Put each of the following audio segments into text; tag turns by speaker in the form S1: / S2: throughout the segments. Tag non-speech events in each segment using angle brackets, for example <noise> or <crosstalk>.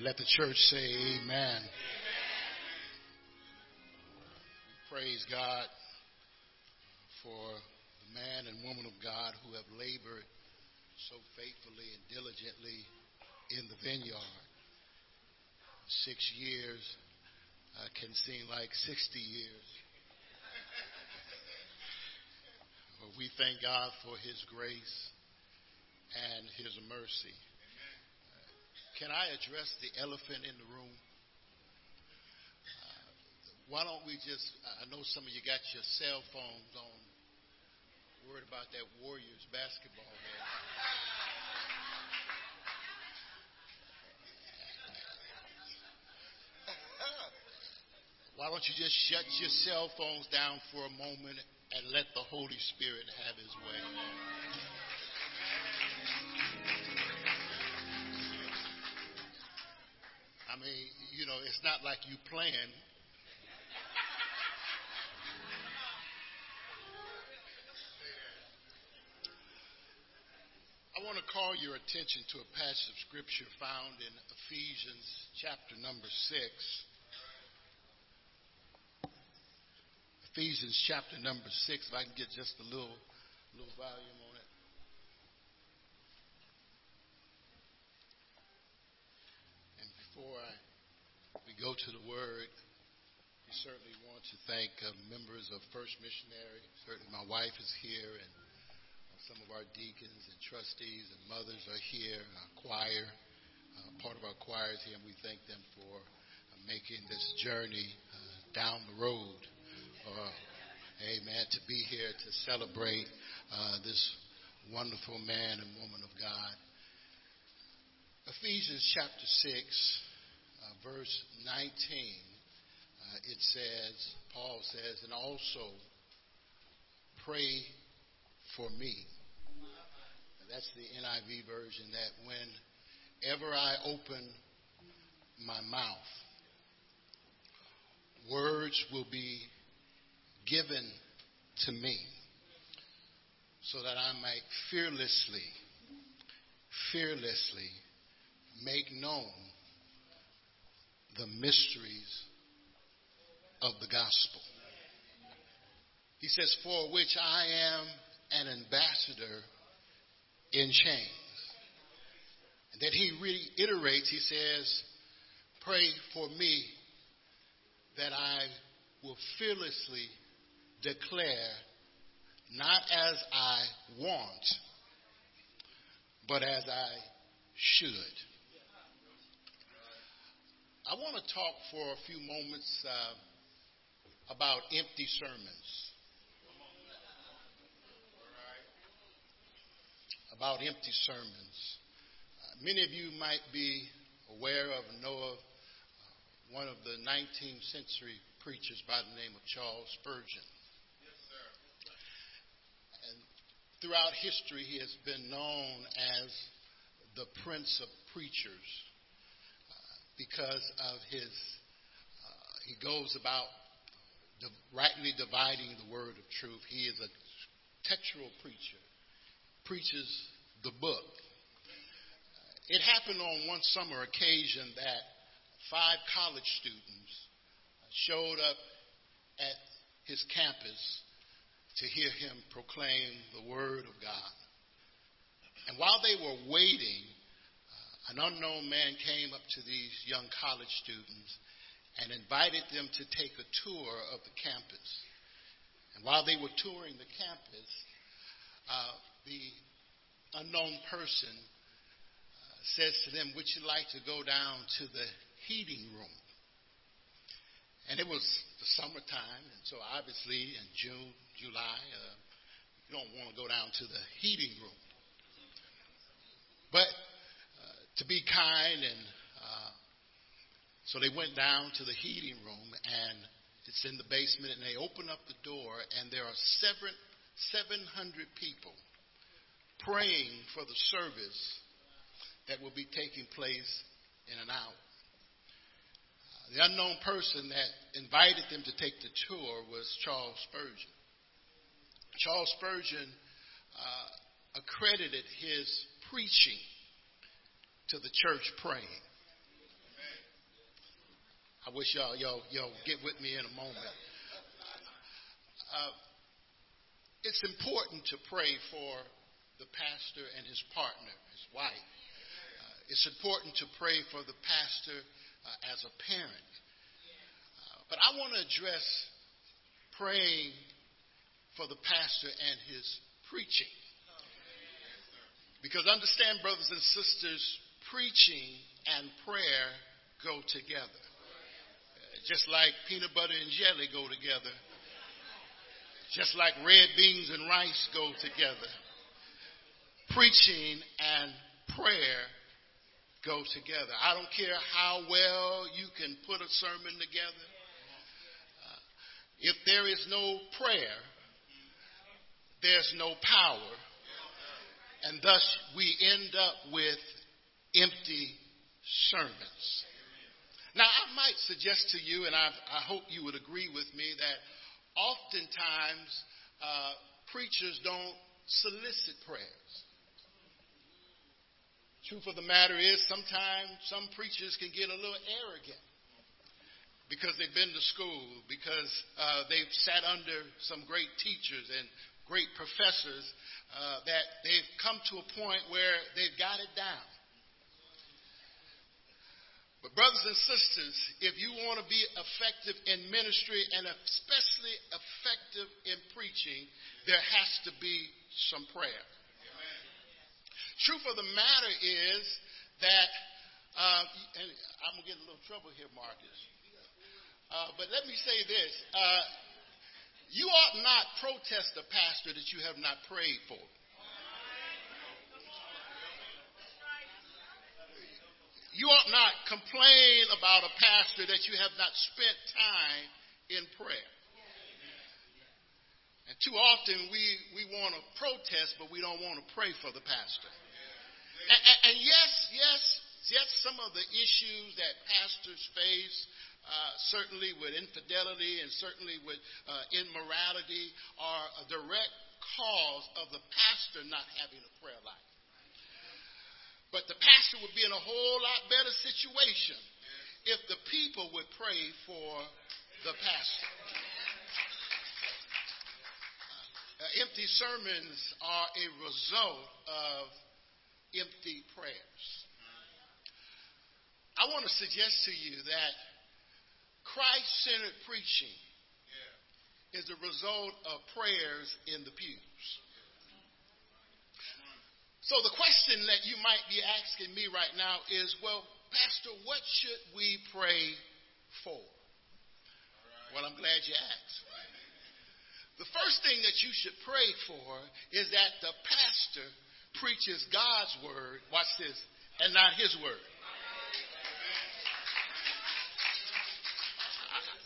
S1: Let the church say amen. Praise God for the man and woman of God who have labored so faithfully and diligently in the vineyard. Six years uh, can seem like 60 years. But we thank God for his grace and his mercy. Can I address the elephant in the room? Uh, why don't we just, I know some of you got your cell phones on, worried about that Warriors basketball game. Why don't you just shut your cell phones down for a moment and let the Holy Spirit have his way? Know, it's not like you plan. I want to call your attention to a passage of scripture found in Ephesians chapter number 6. Ephesians chapter number 6, if I can get just a little, little volume on it. And before I, go to the word, we certainly want to thank uh, members of First Missionary. Certainly, my wife is here, and uh, some of our deacons and trustees and mothers are here. Our choir, uh, part of our choir is here, and we thank them for uh, making this journey uh, down the road. amen. To be here to celebrate uh, this wonderful man and woman of God. Ephesians chapter 6 verse 19, uh, it says, Paul says, and also pray for me. That's the NIV version that whenever I open my mouth, words will be given to me so that I might fearlessly, fearlessly make known the mysteries of the gospel. He says, For which I am an ambassador in chains. And then he reiterates, he says, Pray for me that I will fearlessly declare, not as I want, but as I should. I want to talk for a few moments uh, about empty sermons. About empty sermons. Uh, many of you might be aware of and know of uh, one of the 19th century preachers by the name of Charles Spurgeon.
S2: Yes, sir.
S1: And throughout history, he has been known as the Prince of Preachers because of his, uh, he goes about rightly dividing the word of truth. He is a textual preacher, preaches the book. It happened on one summer occasion that five college students showed up at his campus to hear him proclaim the word of God. And while they were waiting, an unknown man came up to these young college students and invited them to take a tour of the campus. And while they were touring the campus, uh, the unknown person uh, says to them, Would you like to go down to the heating room? And it was the summertime, and so obviously in June, July, uh, you don't want to go down to the heating room. But to be kind, and uh, so they went down to the heating room, and it's in the basement, and they open up the door, and there are seven, 700 people praying for the service that will be taking place in an hour. The unknown person that invited them to take the tour was Charles Spurgeon. Charles Spurgeon uh, accredited his preaching to the church praying. I wish y'all, y'all, y'all get with me in a moment. Uh, it's important to pray for the pastor and his partner, his wife. Uh, it's important to pray for the pastor uh, as a parent. Uh, but I want to address praying for the pastor and his preaching. Because understand, brothers and sisters, preaching and prayer go together. Just like peanut butter and jelly go together. Just like red beans and rice go together. Preaching and prayer go together. I don't care how well you can put a sermon together. Uh, if there is no prayer, there's no power. And thus we end up with empty sermons. Now, I might suggest to you, and I, I hope you would agree with me, that oftentimes uh, preachers don't solicit prayers. Truth of the matter is, sometimes some preachers can get a little arrogant because they've been to school, because uh, they've sat under some great teachers and great professors uh, that they've come to a point where they've got it down. But, brothers and sisters, if you want to be effective in ministry and especially effective in preaching, there has to be some prayer. Amen. Truth of the matter is that, uh, and I'm going to get a little trouble here, Marcus. Uh, but let me say this. Uh, you ought not protest a pastor that you have not prayed for. You ought not complain about a pastor that you have not spent time in prayer. And too often we, we want to protest, but we don't want to pray for the pastor. And, and, and yes, yes, yes, some of the issues that pastors face uh, certainly with infidelity and certainly with uh, immorality are a direct cause of the pastor not having a prayer life. But the pastor would be in a whole lot better situation if the people would pray for the pastor. Uh, empty sermons are a result of empty prayers. I want to suggest to you that Christ centered preaching is a result of prayers in the pews. So the question that you might be asking me right now is well, Pastor, what should we pray for? Well, I'm glad you asked. The first thing that you should pray for is that the pastor preaches God's word, watch this, and not his word.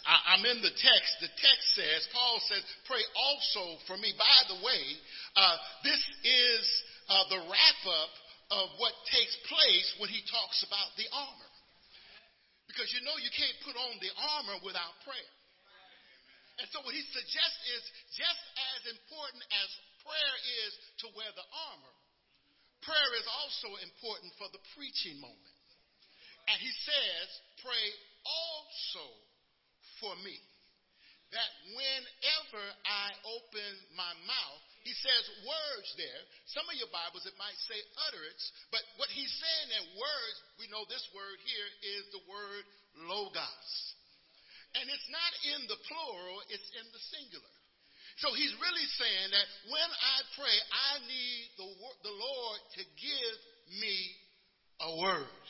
S1: I, am in the text. The text says, Paul says, pray also for me. By the way, uh, this is uh, the wrap up of what takes place when he talks about the armor. Because you know you can't put on the armor without prayer. And so what he suggests is just as important as prayer is to wear the armor, prayer is also important for the preaching moment. And he says, pray also for me. That whenever I open my mouth, he says words there. Some of your Bibles, it might say utterance, but what he's saying in words, we know this word here is the word logos. And it's not in the plural, it's in the singular. So he's really saying that when I pray, I need the, the Lord to give me a word.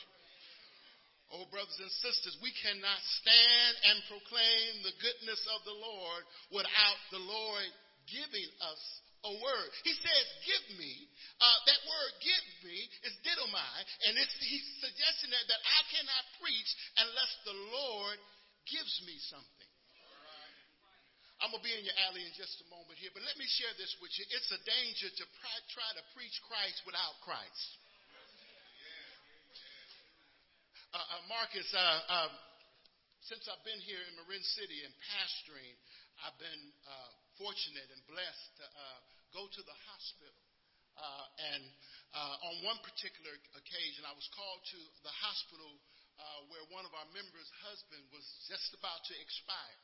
S1: Oh, brothers and sisters, we cannot stand and proclaim the goodness of the Lord without the Lord giving us a word. He says, give me. Uh, that word give me is didomai, and he's suggesting that, that I cannot preach unless the Lord gives me something. I'm going to be in your alley in just a moment here, but let me share this with you. It's a danger to try to preach Christ without Christ. Uh, uh, Marcus, uh, um, since I've been here in Marin City and pastoring, I've been uh, fortunate and blessed to uh, go to the hospital. and on one particular occasion, I was called to the hospital uh, where one of our members' husband was just about to expire.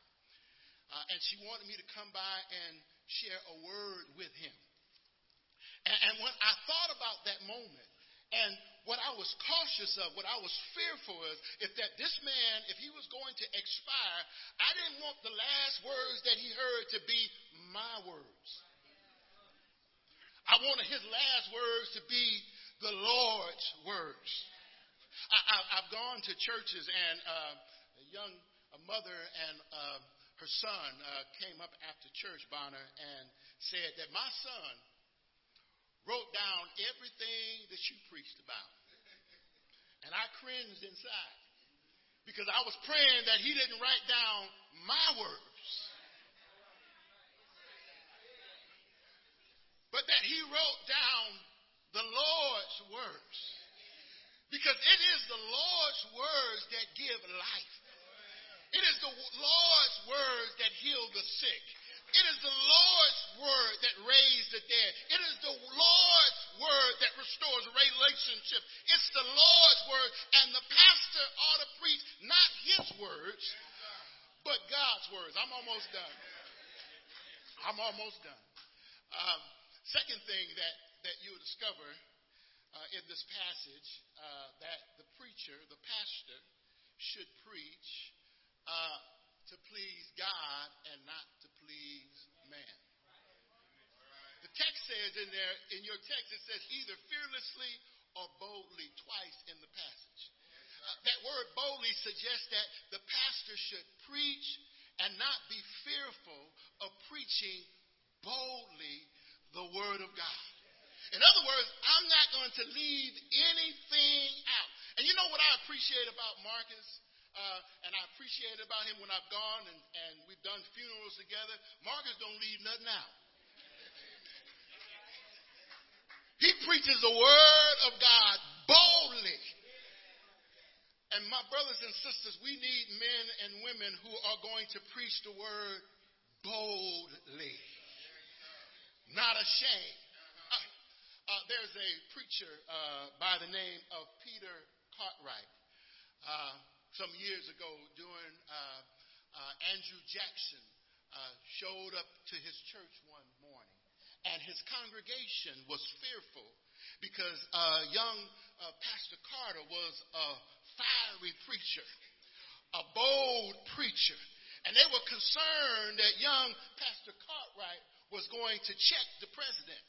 S1: Uh, and she wanted me to come by and share a word with him. And, and when I thought about that moment, and what I was cautious of, what I was fearful of, if that this man, if he was going to expire, I didn't want the last words that he heard to be my words. I wanted his last words to be the Lord's words. I, have gone to churches, and uh, a young a mother and uh, her son uh, came up after church, Bonner, and said that my son wrote down everything that you preached about. And I cringed inside because I was praying that he didn't write down my words, but that he wrote down the Lord's words. Because it is the Lord's words that give life. It is the Lord's words that heal the sick. It is the Lord's word that raised the dead. It is the Lord's word that restores relationship. It's the Lord's word, and the pastor ought to preach not his words, but God's words. I'm almost done. I'm almost done. Um, second thing that, that you'll discover uh, in this passage uh, that the preacher, the pastor, should preach uh, to please God and not to please man. The text says in there, in your text, it says either fearlessly or boldly twice in the passage. Uh, that word boldly suggests that the pastor should preach and not be fearful of preaching boldly the word of God. In other words, I'm not going to leave anything out. And you know what I appreciate about Marcus? Uh, and I appreciate about him when I've gone and, and we've done funerals together. Marcus don't leave nothing out. He preaches the word of God boldly. And my brothers and sisters, we need men and women who are going to preach the word boldly, not ashamed. Uh, there's a preacher uh, by the name of Peter Cartwright. Uh, some years ago, during uh, uh, Andrew Jackson uh, showed up to his church one morning, and his congregation was fearful because young Pastor Carter was a fiery preacher, a bold preacher. And they were concerned that young Pastor Cartwright was going to check the president.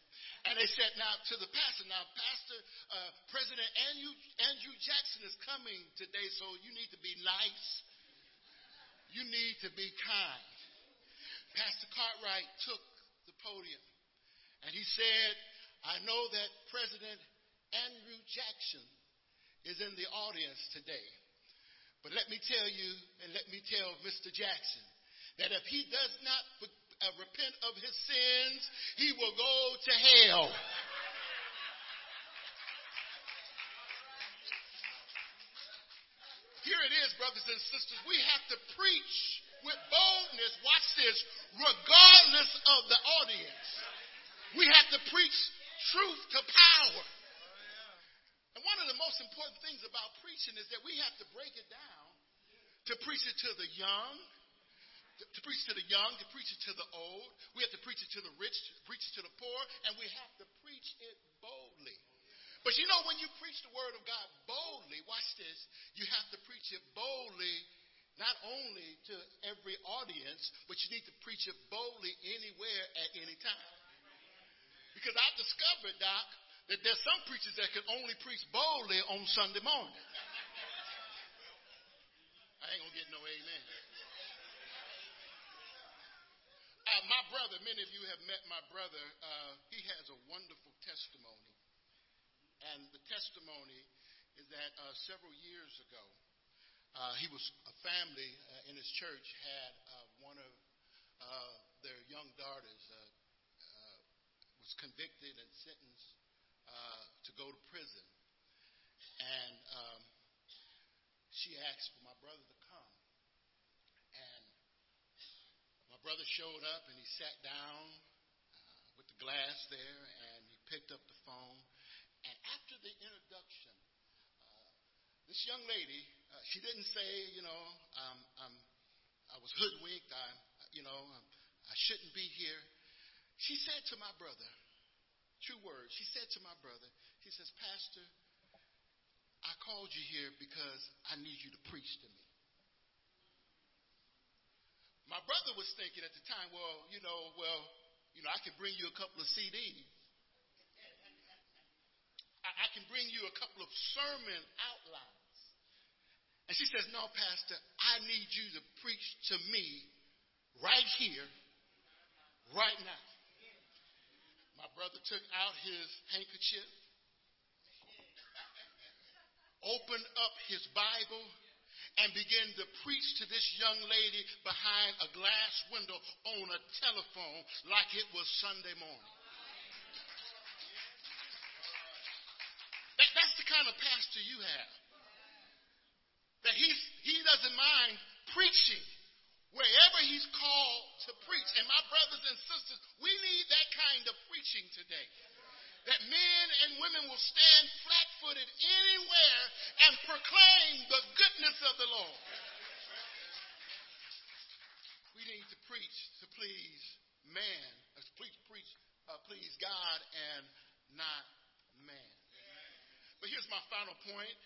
S1: And they said, now to the pastor, now Pastor, uh, President Andrew, Andrew Jackson is coming today, so you need to be nice. You need to be kind. Pastor Cartwright took the podium and he said, I know that President Andrew Jackson is in the audience today. But let me tell you, and let me tell Mr. Jackson, that if he does not uh, repent of his sins, he will go to hell. Here it is, brothers and sisters. We have to preach with boldness, watch this, regardless of the audience. We have to preach truth to power. And one of the most important things about preaching is that we have to break it down to preach it to the young, to preach to the young, to preach it to the old. We have to preach it to the rich, to preach it to the poor, and we have to preach it boldly. But you know, when you preach the word of God boldly, watch this, you have to preach it boldly not only to every audience, but you need to preach it boldly anywhere at any time. Because I've discovered, Doc, that there's some preachers that can only preach boldly on Sunday morning. I ain't gonna get no amen. Uh, my brother, many of you have met my brother. Uh, he has a wonderful testimony. And the testimony is that uh, several years ago, uh, he was a family uh, in his church had uh, one of their young daughters was convicted and sentenced to go to prison. And um, she asked for my brother to come. And my brother showed up and he sat down uh, with the glass there and he picked up the phone. And after the introduction, uh, this young lady, uh, she didn't say, you know, um, I was hoodwinked. I, you know, I shouldn't be here. She said to my brother, true words. She said to my brother, she says, Pastor, I called you here because I need you to preach to me. My brother was thinking at the time, well, you know, well, you know, I can bring you a couple of CDs. I, I can bring you a couple of sermon outlines. And she says, No, Pastor, I need you to preach to me right here, right now. My brother took out his handkerchief, opened up his Bible, and began to preach to this young lady behind a glass window on a telephone like it was Sunday morning. That, that's the kind of pastor you have. That he's, he doesn't mind preaching wherever he's called to preach. And my brothers and sisters, we need that kind of preaching today. That men and women will stand flat footed anywhere and proclaim the goodness of the Lord. We need to preach to please man, uh, preach, preach, uh, please God and not man. But here's my final point.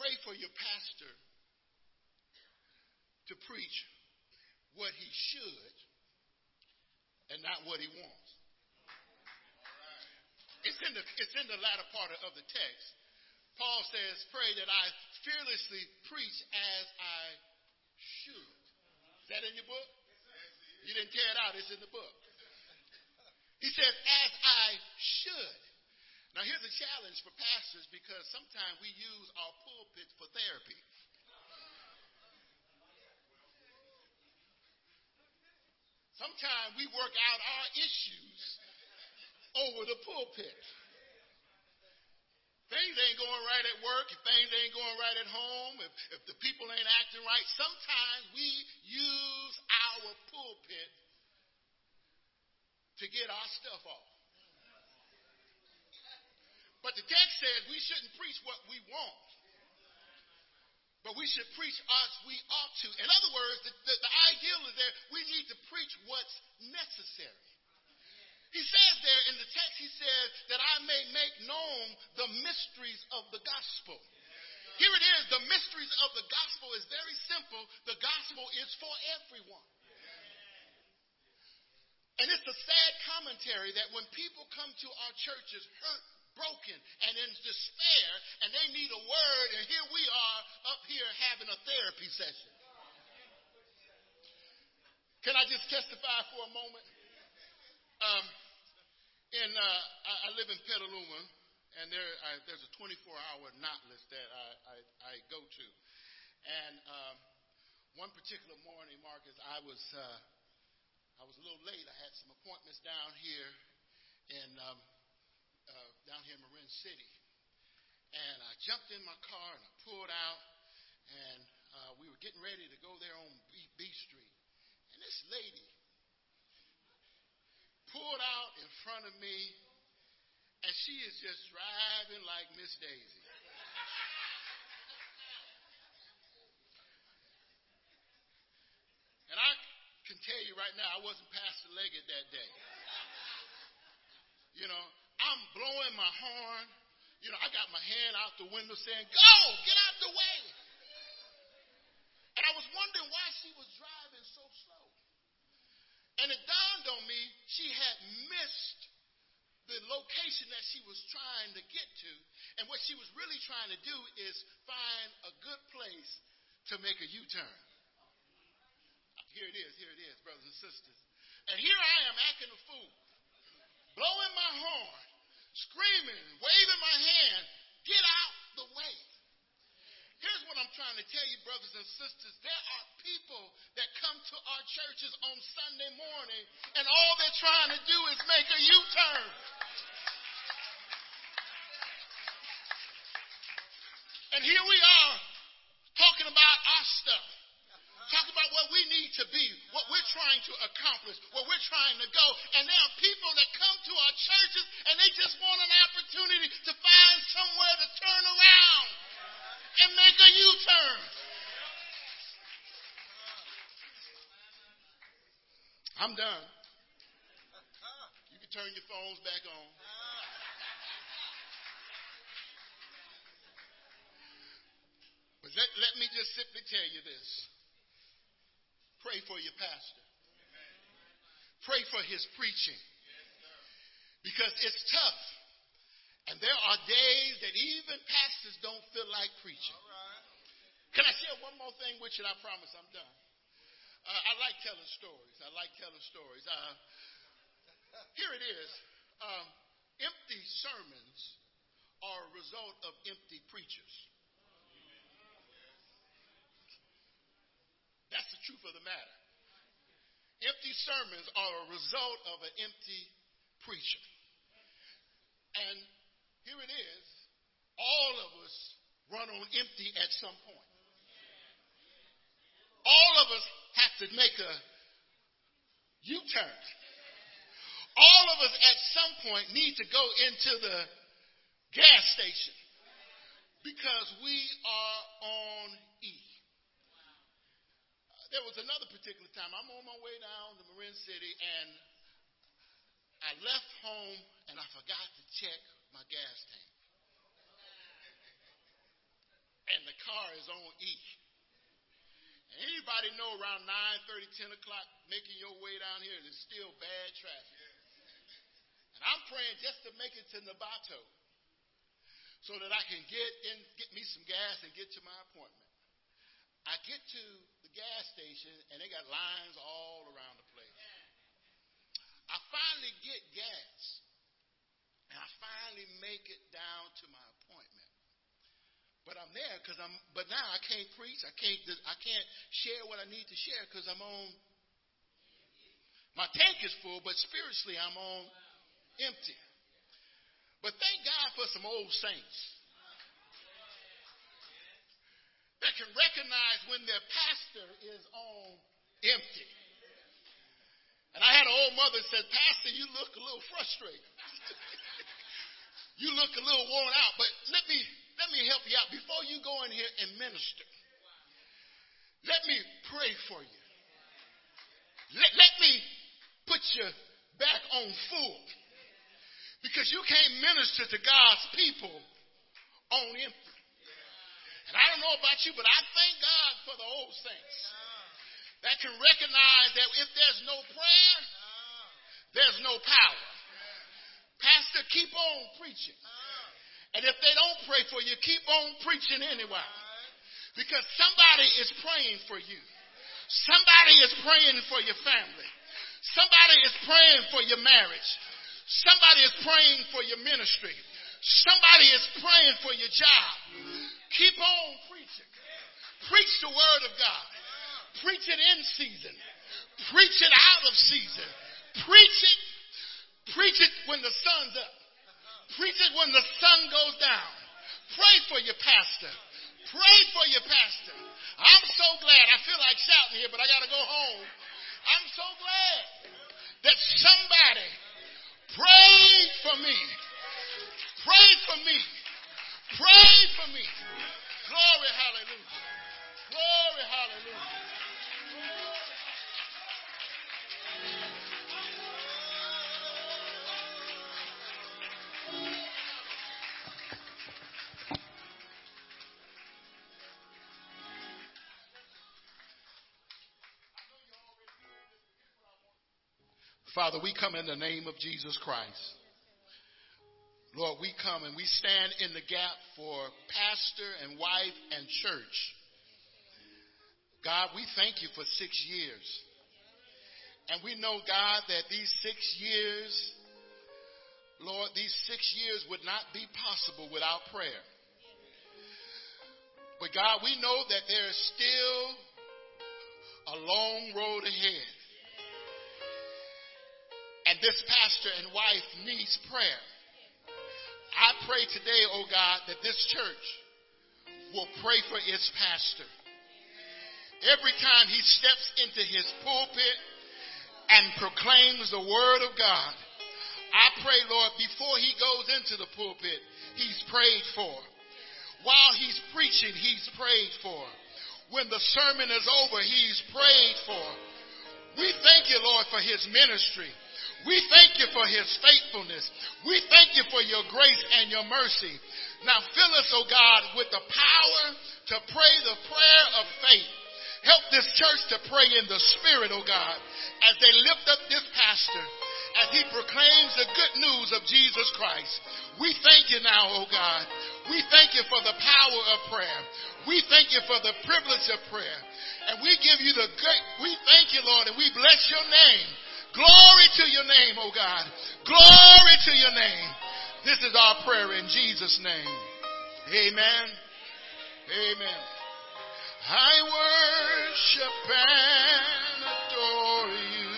S1: Pray for your pastor to preach what he should and not what he wants. It's in the, it's in the latter part of the text. Paul says, Pray that I fearlessly preach as I should. Is that in your book? You didn't tear it out, it's in the book. He says, As I should. Now, here's a challenge for pastors because sometimes we use our pulpits for therapy. Sometimes we work out our issues over the pulpit. Things ain't going right at work, if things ain't going right at home, if, if the people ain't acting right, sometimes we use our pulpit to get our stuff off. But the text says we shouldn't preach what we want. But we should preach as we ought to. In other words, the, the, the ideal is there, we need to preach what's necessary. He says there in the text, he says that I may make known the mysteries of the gospel. Here it is. The mysteries of the gospel is very simple. The gospel is for everyone. And it's a sad commentary that when people come to our churches hurt broken and in despair, and they need a word, and here we are up here having a therapy session. Can I just testify for a moment? Um, in uh, I, I, live in Petaluma, and there I, there's a 24-hour knot list that I, I, I go to, and um, one particular morning, Marcus, I was uh, I was a little late. I had some appointments down here, and um, down here in Marin City. And I jumped in my car and I pulled out, and uh, we were getting ready to go there on B, B Street. And this lady pulled out in front of me, and she is just driving like Miss Daisy. And I can tell you right now, I wasn't Pastor Leggett that day. You know, I'm blowing my horn. You know, I got my hand out the window saying, Go, get out the way. And I was wondering why she was driving so slow. And it dawned on me she had missed the location that she was trying to get to. And what she was really trying to do is find a good place to make a U turn. Here it is, here it is, brothers and sisters. And here I am acting a fool, blowing my horn, screaming, waving my hand, get out the way. Here's what I'm trying to tell you, brothers and sisters. There are people that come to our churches on Sunday morning, and all they're trying to do is make a U turn. And here we are talking about our stuff. What we need to be, what we're trying to accomplish, where we're trying to go. And there are people that come to our churches and they just want an opportunity to find somewhere to turn around and make a U turn. I'm done. You can turn your phones back on. But let, let me just simply tell you this. Pray for your pastor. Pray for his preaching. Because it's tough. And there are days that even pastors don't feel like preaching. Can I share one more thing with you? I promise I'm done. Uh, I like telling stories. I like telling stories. Uh, here it is. Um, empty sermons are a result of empty preachers. That's the truth of the matter. Empty sermons are a result of an empty preacher. And here it is. All of us run on empty at some point. All of us have to make a U turn. All of us at some point need to go into the gas station because we are on E. There was another particular time I'm on my way down to Marin City and I left home and I forgot to check my gas tank. And the car is on E. Anybody know around 9 30, 10 o'clock, making your way down here, there's still bad traffic. And I'm praying just to make it to Novato so that I can get in, get me some gas and get to my appointment. I get to the gas station and they got lines all around the place. I finally get gas and I finally make it down to my appointment. But I'm there because I'm. But now I can't preach. I can't. I can't share what I need to share because I'm on. My tank is full, but spiritually I'm on empty. But thank God for some old saints that can recognize when their pastor is on empty. And I had an old mother said, Pastor, you look a little frustrated. <laughs> you look a little worn out, but let me let me help you out. Before you go in here and minister, let me pray for you. Let, let me put you back on full. Because you can't minister to God's people on empty. And I don't know about you, but I thank God for the old saints that can recognize that if there's no prayer, there's no power. Pastor, keep on preaching. And if they don't pray for you, keep on preaching anyway. Because somebody is praying for you. Somebody is praying for your family. Somebody is praying for your marriage. Somebody is praying for your ministry. Somebody is praying for your job. Keep on preaching. Preach the word of God. Preach it in season. Preach it out of season. Preach it. Preach it when the sun's up. Preach it when the sun goes down. Pray for your pastor. Pray for your pastor. I'm so glad. I feel like shouting here, but I got to go home. I'm so glad that somebody prayed for me. Pray for me. Pray for me. Glory, hallelujah. Glory, hallelujah. Father, we come in the name of Jesus Christ. Lord, we come and we stand in the gap for pastor and wife and church. God, we thank you for six years. And we know, God, that these six years, Lord, these six years would not be possible without prayer. But God, we know that there is still a long road ahead. And this pastor and wife needs prayer. I pray today, oh God, that this church will pray for its pastor. every time he steps into his pulpit and proclaims the word of God. I pray, Lord, before he goes into the pulpit, he's prayed for. While he's preaching, he's prayed for. When the sermon is over, he's prayed for. We thank you, Lord, for his ministry. We thank you for his faithfulness. We thank you for your grace and your mercy. Now fill us, oh God, with the power to pray the prayer of faith. Help this church to pray in the spirit, oh God, as they lift up this pastor, as he proclaims the good news of Jesus Christ. We thank you now, oh God. We thank you for the power of prayer. We thank you for the privilege of prayer. And we give you the great, we thank you, Lord, and we bless your name. Glory to your name, oh God. Glory to your name. This is our prayer in Jesus' name. Amen. Amen. I worship and adore you.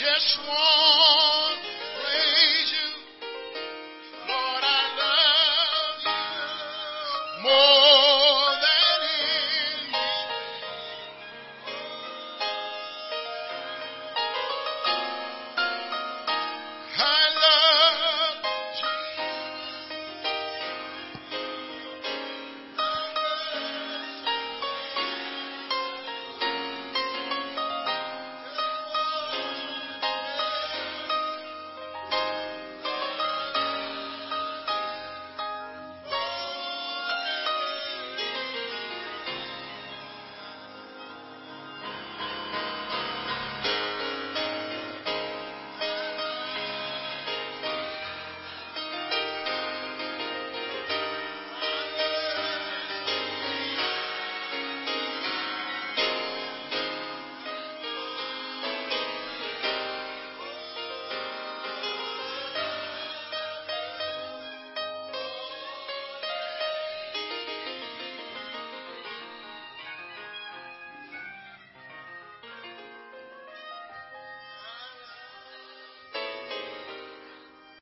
S1: Just want